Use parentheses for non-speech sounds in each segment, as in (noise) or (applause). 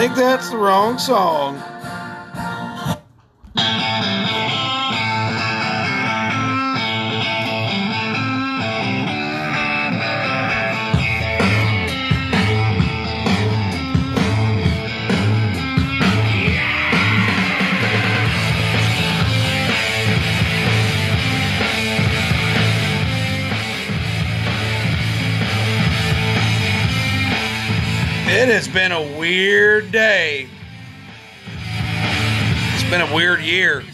think that's the wrong song. It has been a weird day. It's been a weird year.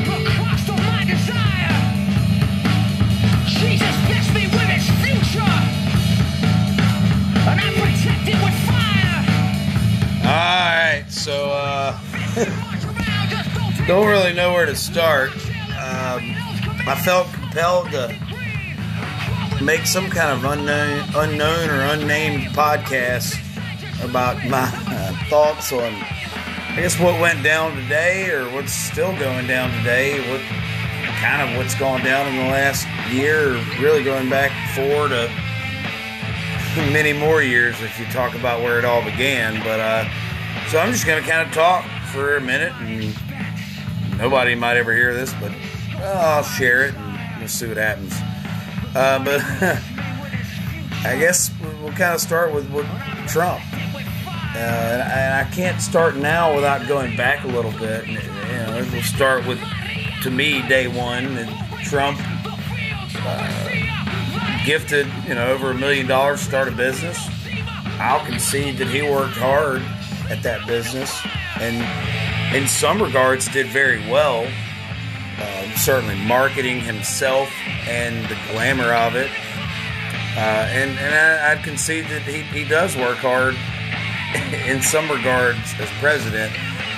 Across all my desire. Jesus blessed me with his future. And I protect it with fire. Alright, so uh March around, just go to don't really know where to start. Um, I felt compelled to make some kind of unknown unknown or unnamed podcast about my uh, thoughts on I guess what went down today or what's still going down today, what kind of what's gone down in the last year, really going back four (laughs) to many more years if you talk about where it all began. But uh, so I'm just gonna kind of talk for a minute, and nobody might ever hear this, but I'll share it and we'll see what happens. Uh, but (laughs) I guess we'll kind of start with, with Trump. Uh, and, I, and I can't start now without going back a little bit. And, you know, we'll start with, to me, day one. And Trump uh, gifted, you know, over a million dollars to start a business. I'll concede that he worked hard at that business, and in some regards did very well. Um, certainly marketing himself and the glamour of it. Uh, and and I, I'd concede that he, he does work hard (laughs) in some regards as president,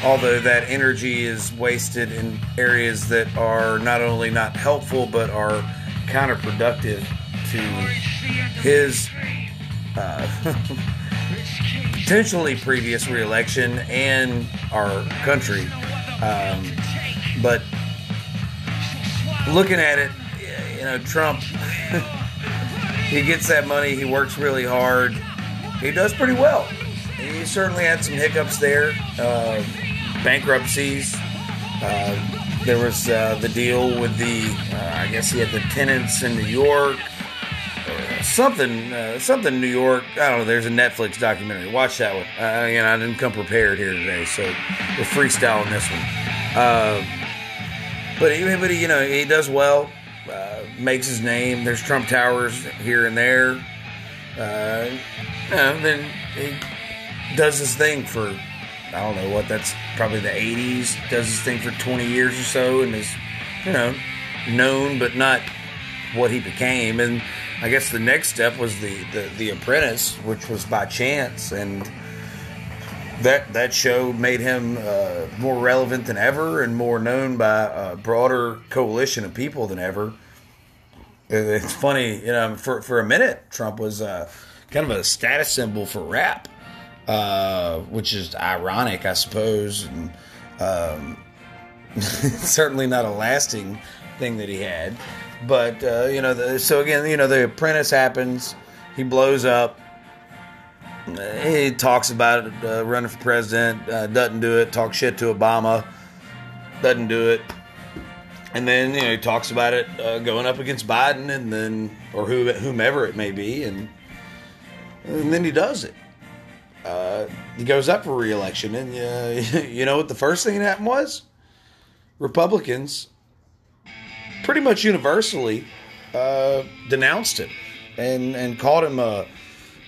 although that energy is wasted in areas that are not only not helpful but are counterproductive to his uh, (laughs) potentially previous reelection and our country. Um, but looking at it, you know, Trump, (laughs) he gets that money, he works really hard, he does pretty well. He certainly had some hiccups there, uh, bankruptcies. Uh, there was uh, the deal with the, uh, I guess he had the tenants in New York, something, uh, something in New York. I don't know. There's a Netflix documentary. Watch that one. Uh, I didn't come prepared here today, so we're freestyling this one. But he, but he, you know, he does well. Uh, makes his name. There's Trump Towers here and there. Uh, know, then he does his thing for I don't know what that's probably the 80s. Does his thing for 20 years or so, and is you know known but not what he became. And I guess the next step was the the, the Apprentice, which was by chance, and that that show made him uh, more relevant than ever and more known by a broader coalition of people than ever. It's funny, you know, for for a minute, Trump was uh, kind of a status symbol for rap, uh, which is ironic, I suppose, and um, (laughs) certainly not a lasting thing that he had. But uh, you know, the, so again, you know, the Apprentice happens, he blows up. He talks about it, uh, running for president, uh, doesn't do it. Talks shit to Obama, doesn't do it. And then you know he talks about it uh, going up against Biden, and then or who, whomever it may be, and and then he does it. Uh, he goes up for reelection, and uh, (laughs) you know what the first thing that happened was? Republicans pretty much universally uh, denounced him and and called him uh,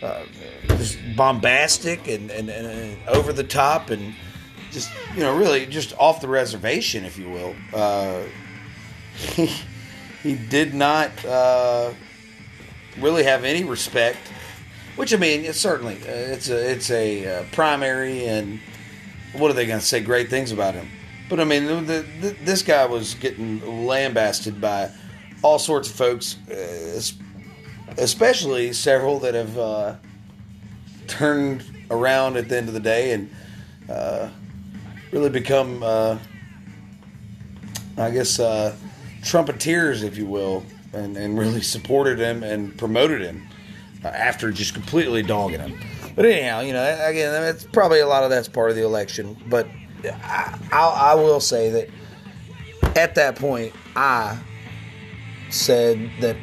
uh, just bombastic and, and, and over the top and just you know really just off the reservation, if you will. Uh, he, (laughs) he did not uh, really have any respect. Which I mean, it's certainly uh, it's a it's a uh, primary, and what are they going to say great things about him? But I mean, the, the, this guy was getting lambasted by all sorts of folks, uh, especially several that have uh, turned around at the end of the day and uh, really become, uh, I guess, uh, trumpeteers, if you will, and, and really supported him and promoted him uh, after just completely dogging him. But anyhow, you know, again, it's probably a lot of that's part of the election. But I, I, I will say that at that point, I said that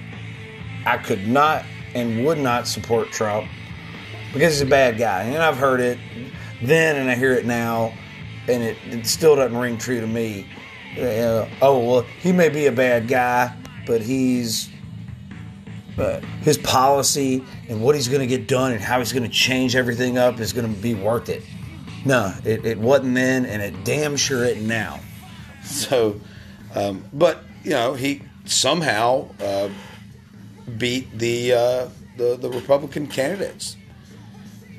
I could not and would not support Trump because he's a bad guy. And I've heard it then and I hear it now, and it, it still doesn't ring true to me. Uh, oh, well, he may be a bad guy, but he's. Uh, his policy and what he's going to get done and how he's going to change everything up is going to be worth it. No, it, it wasn't then, and it damn sure isn't now. (laughs) So, um, but you know, he somehow uh, beat the, uh, the the Republican candidates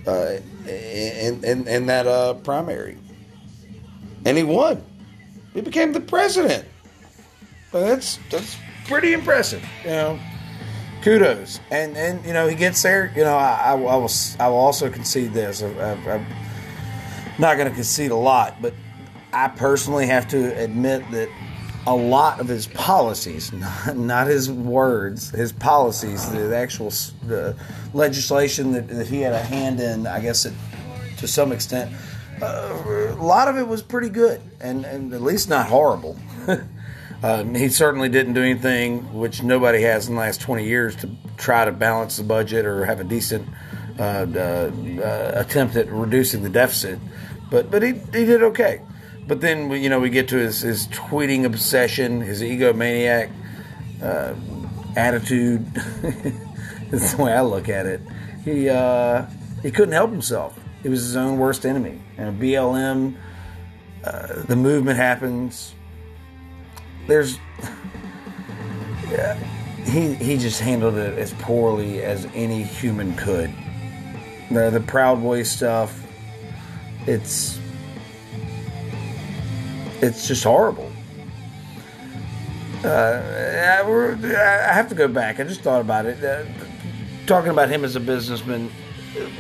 uh, in, in in that uh, primary, and he won. He became the president. That's that's pretty impressive. You know, kudos. And and you know he gets there. You know, I, I, I will I will also concede this. I, I'm not going to concede a lot, but I personally have to admit that a lot of his policies, (laughs) not, not his words, his policies, the actual the legislation that, that he had a hand in, I guess it, to some extent, uh, a lot of it was pretty good and, and at least not horrible. um, (laughs) he certainly didn't do anything which nobody has in the last 20 years to try to balance the budget or have a decent uh, uh, uh attempt at reducing the deficit. But, but he, he did okay. But then you know we get to his, his tweeting obsession, his egomaniac uh, attitude. (laughs) That's the way I look at it. He uh, he couldn't help himself. He was his own worst enemy. And BLM, uh, the movement happens. There's yeah, he he just handled it as poorly as any human could. The the Proud Boy stuff. It's it's just horrible. Uh, I, have to go back. I just thought about it. Uh, talking about him as a businessman,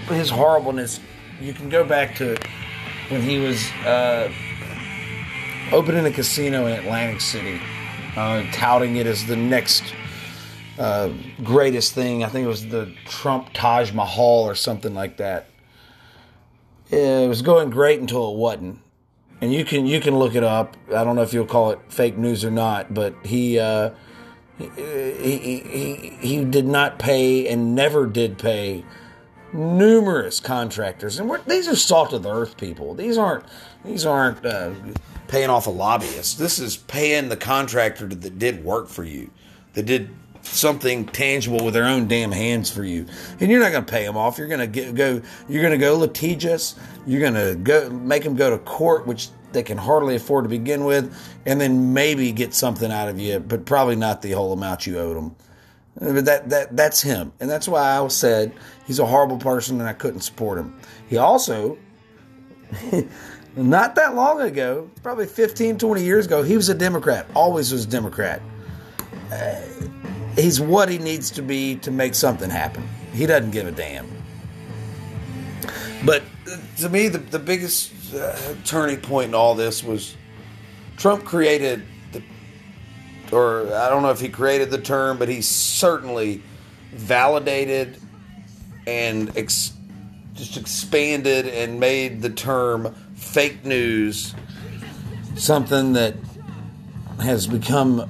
his horribleness. You can go back to when he was uh, opening a casino in Atlantic City, uh, touting it as the next uh, greatest thing. I think it was the Trump Taj Mahal or something like that. It was going great until it wasn't and you can you can look it up. I don't know if you'll call it fake news or not, but he uh, he, he, he he did not pay and never did pay numerous contractors, and these are salt of the earth people. These aren't these aren't uh, paying off a lobbyist. This is paying the contractor that did work for you, that did something tangible with their own damn hands for you, and you're not going to pay them off. You're going to go. You're going to go litigious. You're going to go make them go to court, which they can hardly afford to begin with, and then maybe get something out of you, but probably not the whole amount you owed them. But that that that's him, and that's why I said he's a horrible person, and I couldn't support him. He also. (laughs) not that long ago, probably 15, 20 years ago, he was a Democrat, always was a Democrat. Uh, he's what he needs to be to make something happen. He doesn't give a damn. But to me, the, the biggest uh, turning point in all this was Trump created the, or I don't know if he created the term, but he certainly validated and ex, just expanded and made the term fake news something that has become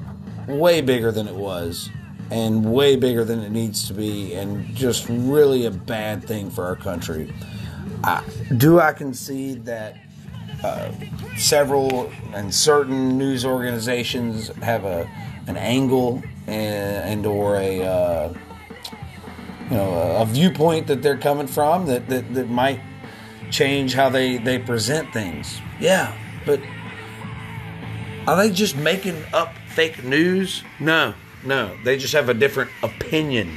way bigger than it was and way bigger than it needs to be, and just really a bad thing for our country. I, do I concede that uh, several and certain news organizations have a an angle and, and or a uh, you know a viewpoint that they're coming from that, that, that might change how they, they present things. Yeah, but are they just making up fake news? No. No, they just have a different opinion.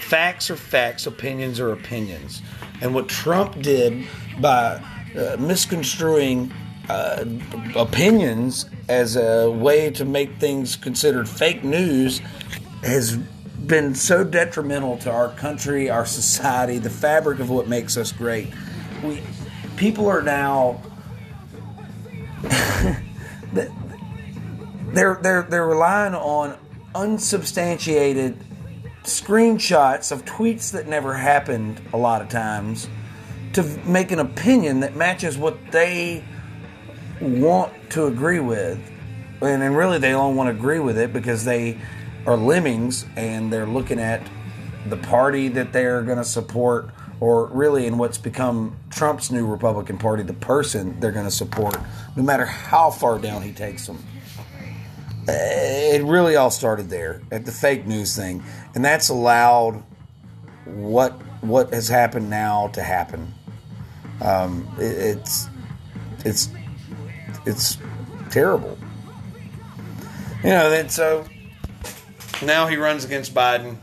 Facts are facts, opinions are opinions. And what Trump did by uh, misconstruing uh, opinions as a way to make things considered fake news has been so detrimental to our country, our society, the fabric of what makes us great. We people are now (laughs) they're they're they're relying on unsubstantiated screenshots of tweets that never happened a lot of times to make an opinion that matches what they want to agree with. And, and really, they don't want to agree with it because they are lemmings and they're looking at the party that they're going to support, or really in what's become Trump's new Republican Party, the person they're going to support, no matter how far down he takes them. It really all started there at the fake news thing, and that's allowed what what has happened now to happen. Um, it, it's it's it's terrible. You know, then so Now he runs against Biden.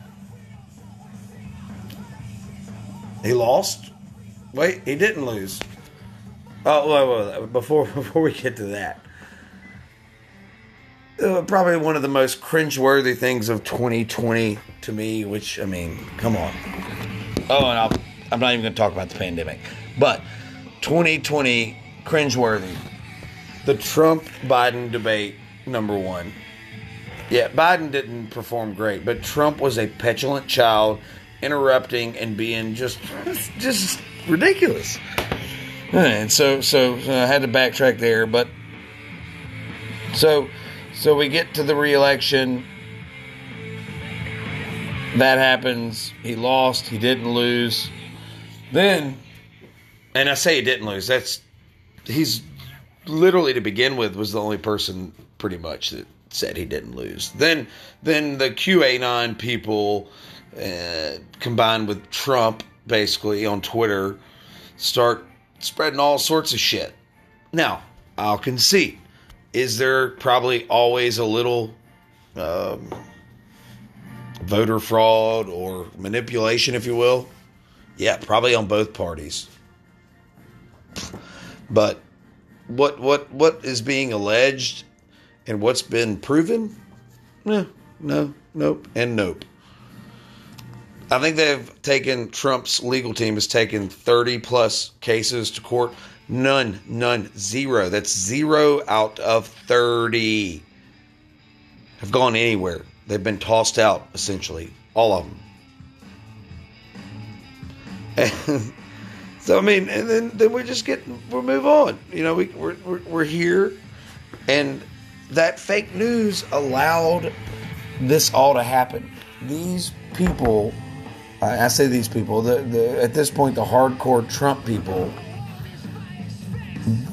He lost. Wait, he didn't lose. Oh, wait, wait, before (laughs) before we get to that, uh, probably one of the most cringeworthy things of 2020 to me. Which I mean, come on. Oh, and I'll, I'm not even going to talk about the pandemic, but 2020 cringeworthy. The Trump Biden debate, number one. Yeah, Biden didn't perform great, but Trump was a petulant child, interrupting and being just just ridiculous. And so, so, so I had to backtrack there, but so, so we get to the reelection. That happens. He lost. He didn't lose. Then And I say he didn't lose. That's he's literally to begin with was the only person pretty much that said he didn't lose. Then then the QAnon people uh, combined with Trump basically on Twitter start spreading all sorts of shit. Now, I'll concede. Is there probably always a little um, voter fraud or manipulation, if you will? Yeah, probably on both parties. But what what what is being alleged and what's been proven? No, no, nope, and nope. I think they've taken Trump's legal team has taken 30 plus cases to court. None, none, zero. That's zero out of 30 have gone anywhere. They've been tossed out, essentially. All of them. And (laughs) so, I mean, and then, then we just get, we move on. You know, we, we're, we're, we're here. And that fake news allowed this all to happen. These people, I I say these people, the, the at this point the hardcore Trump people,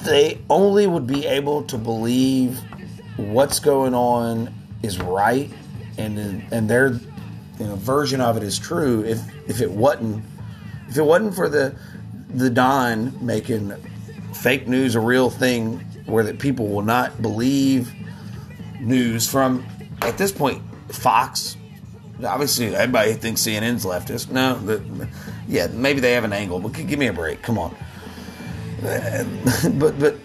they only would be able to believe what's going on is right, and and their you know, version of it is true. If if it wasn't, if it wasn't for the the Don making fake news a real thing, where that people will not believe news from at this point Fox. Obviously, everybody thinks CNN's leftist. No, the, yeah, maybe they have an angle, but give me a break. Come on. But but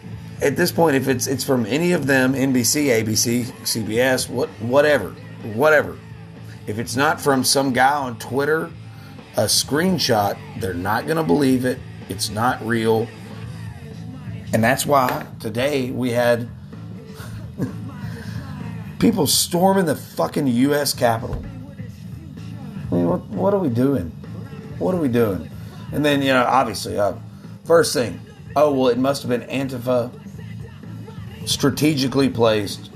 at this point, if it's it's from any of them, NBC, ABC, CBS, what whatever, whatever. If it's not from some guy on Twitter, a screenshot, they're not going to believe it. It's not real. And that's why today we had (laughs) people storming the fucking U.S. Capitol. I mean, what, what are we doing? What are we doing? And then, you know, obviously, uh, first thing, oh, well, it must have been Antifa strategically placed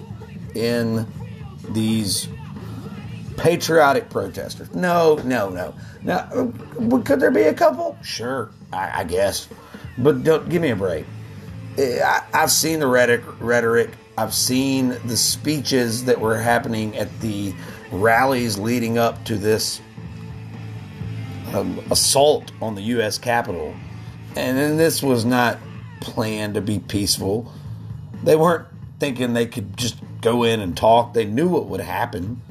in these patriotic protesters. No, no, no. Now, could there be a couple? Sure, I, I guess. But don't give me a break. I, I've seen the rhetoric, rhetoric. I've seen the speeches that were happening at the rallies leading up to this um, assault on the U.S. Capitol. And then this was not planned to be peaceful. They weren't thinking they could just go in and talk. They knew what would happen,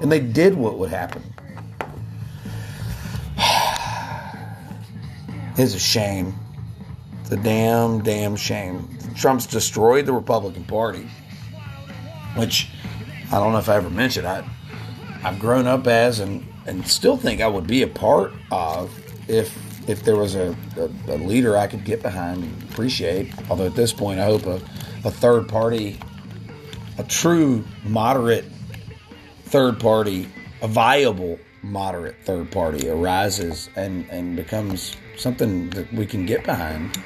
and they did what would happen. (sighs) It's a shame. It's a damn, damn shame. Trump's destroyed the Republican Party, which I don't know if I ever mentioned. I, I've grown up as and, and still think I would be a part of if if there was a, a, a leader I could get behind and appreciate. Although at this point, I hope a, a third party, a true moderate third party, a viable moderate third party arises and, and becomes something that we can get behind.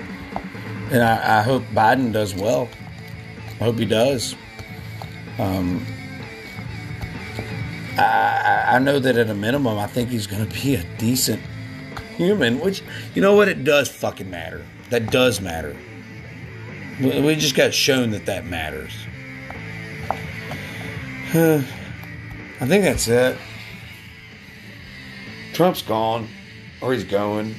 And I, I hope Biden does well. I hope he does. Um, I, I- I know that at a minimum, I think he's going to be a decent human, which, you know what? It does fucking matter. That does matter. We just got shown that that matters. (sighs) I think that's it. Trump's gone, or he's going.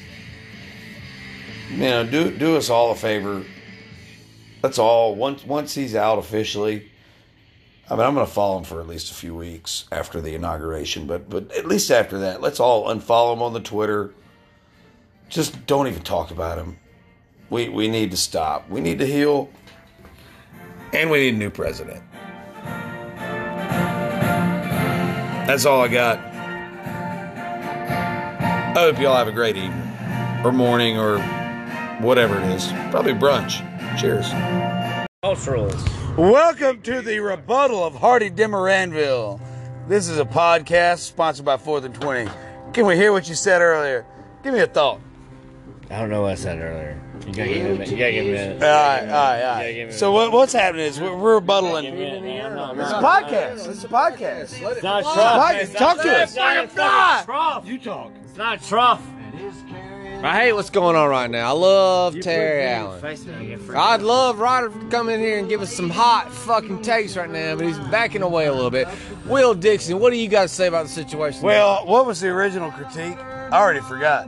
You know, do do us all a favor. That's all. Once once he's out officially, I mean, I'm going to follow him for at least a few weeks after the inauguration, but but at least after that, let's all unfollow him on the Twitter. Just don't even talk about him. We we need to stop. We need to heal, and we need a new president. That's all I got. I hope y'all have a great evening, or morning, or whatever it is. Probably brunch. Cheers. Culturals. Welcome to the rebuttal of Hardy Demoranville. This is a podcast sponsored by Fourth and Twenty. Can we hear what you said earlier? Give me a thought. I don't know what I said earlier. You gotta give me a minute. You gotta give me a minute. All right, all right, all Yeah, give right. me So what, what's happening is we're, we're rebuttaling. Give me a minute. I'm not- It's a podcast. It's a podcast. Let it- It's not Podcast. Trump. Talk to us. It's not fucking Trump. You talk. It's not Trump. I hate what's going on right now. I love Terry Allen. I'd love Ryder to come in here and give us some hot fucking takes right now, but he's backing away a little bit. Will Dixon, what do you got to say about the situation? Well, what was the original critique? I already forgot.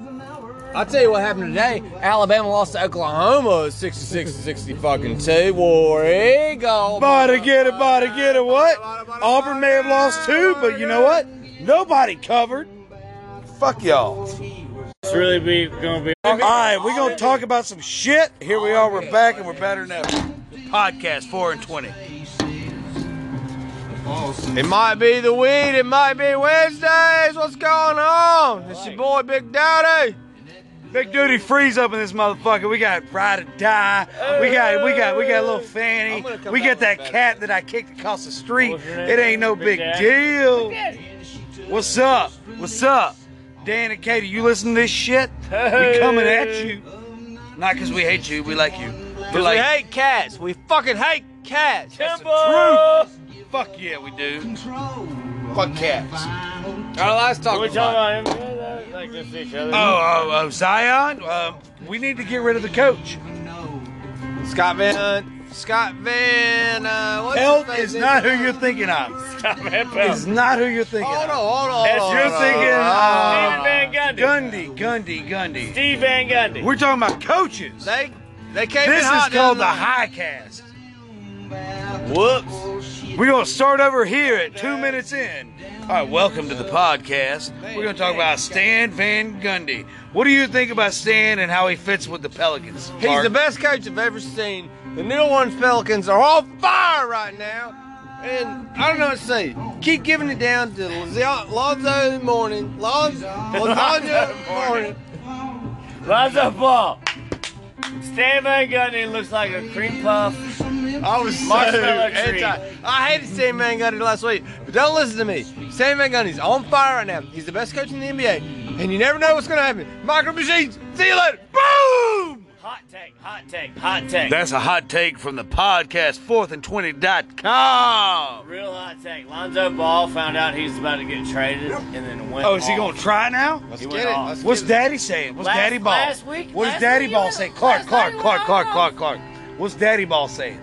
I'll tell you what happened today. Alabama lost to Oklahoma 66 to 60 fucking 2. War Eagle. Bada get it, bada get it. What? Auburn may have lost two, but you know what? Nobody covered. Fuck y'all. It's really be gonna be. All right, we're gonna talk about some shit. Here we are. We're back, and we're better than ever. Podcast four and twenty. It might be the weed, it might be Wednesdays. What's going on? It's your boy Big Daddy. Big duty freeze up in this motherfucker. We got ride or die. We got we got we got a little fanny. We got that cat that I kicked across the street. What's your name? It ain't no Big big deal. What's up? What's up? Dan and Katie, you listen to this shit? We coming at you. Not because we hate you, we like you. But like, we hate cats. We fucking hate cats. Timber. fuck yeah, we do. Fuck cats. All right, let's talk We about talking about him? Like this each other. Oh, oh, oh Zion. Uh, we need to get rid of the coach. Scott Van. Scott Van. Uh, what's Health his is not who you're thinking of. Stop it, Is not who you're thinking Hold on, of. hold on. That's hold on, You're hold on. thinking Steven uh, Van Gundy. Gundy, Gundy, Gundy. Steve Van Gundy. We're talking about coaches. They they came This in hot is called the high cast. Whoops. We're gonna start over here at two minutes in. All right, welcome to the podcast. We're gonna talk about Stan Van Gundy. What do you think about Stan and how he fits with the Pelicans? He's Clark? the best coach I've ever seen. The New Orleans Pelicans are on fire right now. And I don't know what to say. Keep giving it down to Lonzo Lonzo Mourning. Lonzo, (laughs) Lonzo Mourning. Lonzo Ball. Stan Van Gundy looks like a cream puff. I was (laughs) so Marshmallow tree. anti. I hated Stan Van Gundy last week, but don't listen to me. Sam Van Gundy's on fire right now. He's the best coach in the NBA, and you never know what's going to happen. Micro machines. See you later. Boom. Hot take, hot take, hot take. That's a hot take from the podcast, fourthandtwenty.com. Real hot take. Lonzo Ball found out he's about to get traded and then went Oh, is he off. gonna try now? Let's He get went it. off. Let's What's get it. Daddy saying? What's Last- Daddy Ball? last week- what does last Daddy week Ball he say? went- Clark, last Clark, night he Clark, went Clark. Clark, Clark. What's Daddy Ball saying?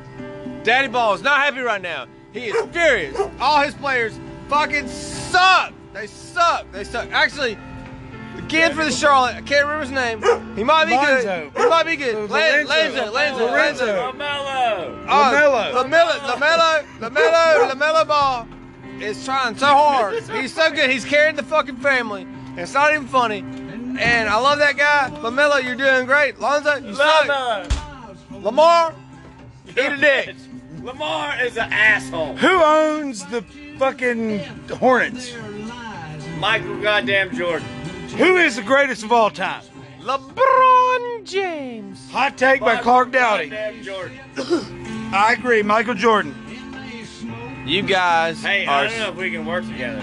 Daddy Ball is not happy right now. He is furious. All his players fucking suck. They suck. They suck. Actually, the kid for the Charlotte, I can't remember his name. He might be Lonzo. good. He might be good. Lan- Lorenzo. Lanzo, Lanzo, Lorenzo. LaMelo. Oh, LaMelo. LaMelo, LaMelo, LaMelo, LaMelo Ball is trying so hard. He's so good. He's carrying the fucking family. It's not even funny. And I love that guy. LaMelo, you're doing great. Lonzo, you suck. LaMelo. Lamar, eat a dick. Lamar is an asshole. Who owns the fucking Hornets? Michael goddamn Jordan. Who is the greatest of all time? LeBron James. Hot take by Clark Dowdy. Goddamn Jordan. I agree, Michael Jordan. You guys Hey, are. I don't know if we can work together.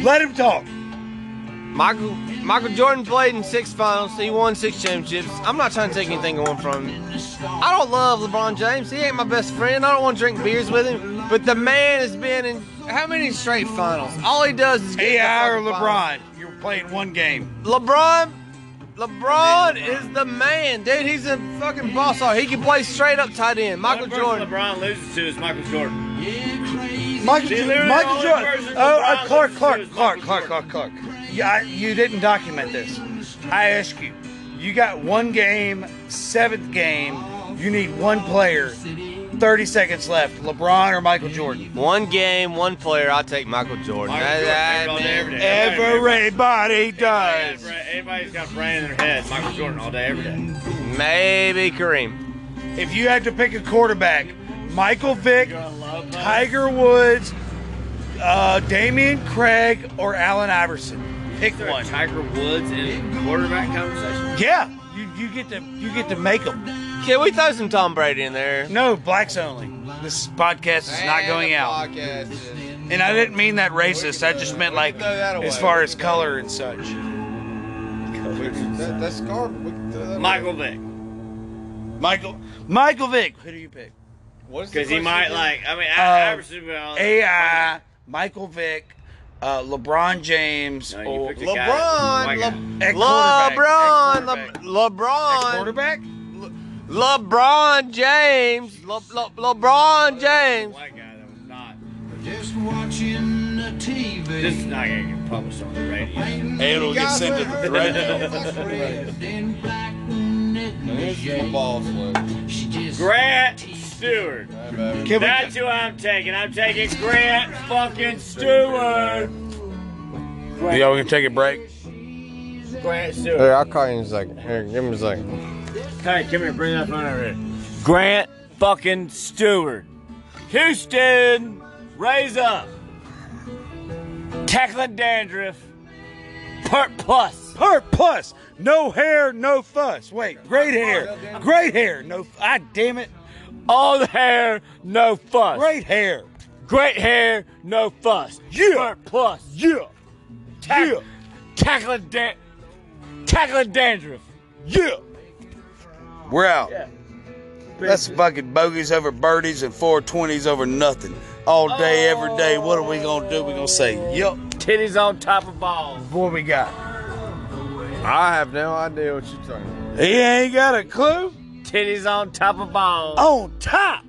Let him talk. Michael Michael Jordan played in six finals. He won six championships. I'm not trying to take anything away from him. I don't love LeBron James. He ain't my best friend. I don't want to drink beers with him. But the man has been in how many straight finals? All he does is get AI or LeBron? finals. You're playing one game. LeBron. LeBron is the man, dude. He's a fucking boss. He can play straight up tight end. Michael Only Jordan. LeBron loses to is Michael Jordan. Michael, See, Jo- Michael Jordan. Oh, uh, LeBron Clark, loses Clark, Clark, Clark, Clark, Clark. Yeah, I, you didn't document this. I ask you. You got one game, seventh game. You need one player. Thirty seconds left. LeBron or Michael Jordan? One game, one player. I'll take Michael Jordan. Michael That- Jordan, that- every day, every day. Everybody does. Anybody's got a brain in their head. Michael Jordan all day, every day. Maybe Kareem. If you had to pick a quarterback, Michael Vick, You're gonna love Bud. Tiger Woods, uh, Damian Craig, or Allen Iverson. Pick Is one. Tiger Woods in quarterback conversation. Yeah, you, you get to you get to make them. Can we throw some Tom Brady in there? No, blacks only. This podcast is not going out. And I didn't mean that racist. I just meant like throw that away. as far as color and such. that's garbage. We can throw that Michael Vick. Michael Michael Vick. Who do you pick? Because he might like. I mean, I, Uh, Iverson. well, AI, Michael Vick, uh, LeBron James, No, or picked a guy that's LeBron. Le- LeBron, quarterback. Le- LeBron, quarterback. LeBron James, Le- Le- LeBron James. White guy that was not. Just watching the TV. This is not gonna get published on the radio. It'll get sent to the radio. in black negligee. She just Grant Stewart. Can we- That's who I'm taking. I'm taking Grant fucking Stewart. Y'all gonna take a break? Grant Stewart. Here, I'll call you in a second. Here, give me a second. Hey, come here, bring that phone over here. Grant fucking Stewart. Houston, raise up. Tackling dandruff. Pert plus. Pert plus, no hair, no fuss. Wait, great hair, great hair, no. Ah, damn it, All the hair, no fuss. great hair. Great hair, no fuss. Yeah. Pert plus. Yeah, Tack- yeah, Tackling dan- Tackling dandruff. yeah. We're out. Yeah. That's fucking bogeys over birdies and 420s over nothing. All day, every day. What are we gonna do? We gonna say, "Yup." Titties on top of balls. What we got? I have no idea what you're talking about. He ain't got a clue. Titties on top of balls. On top.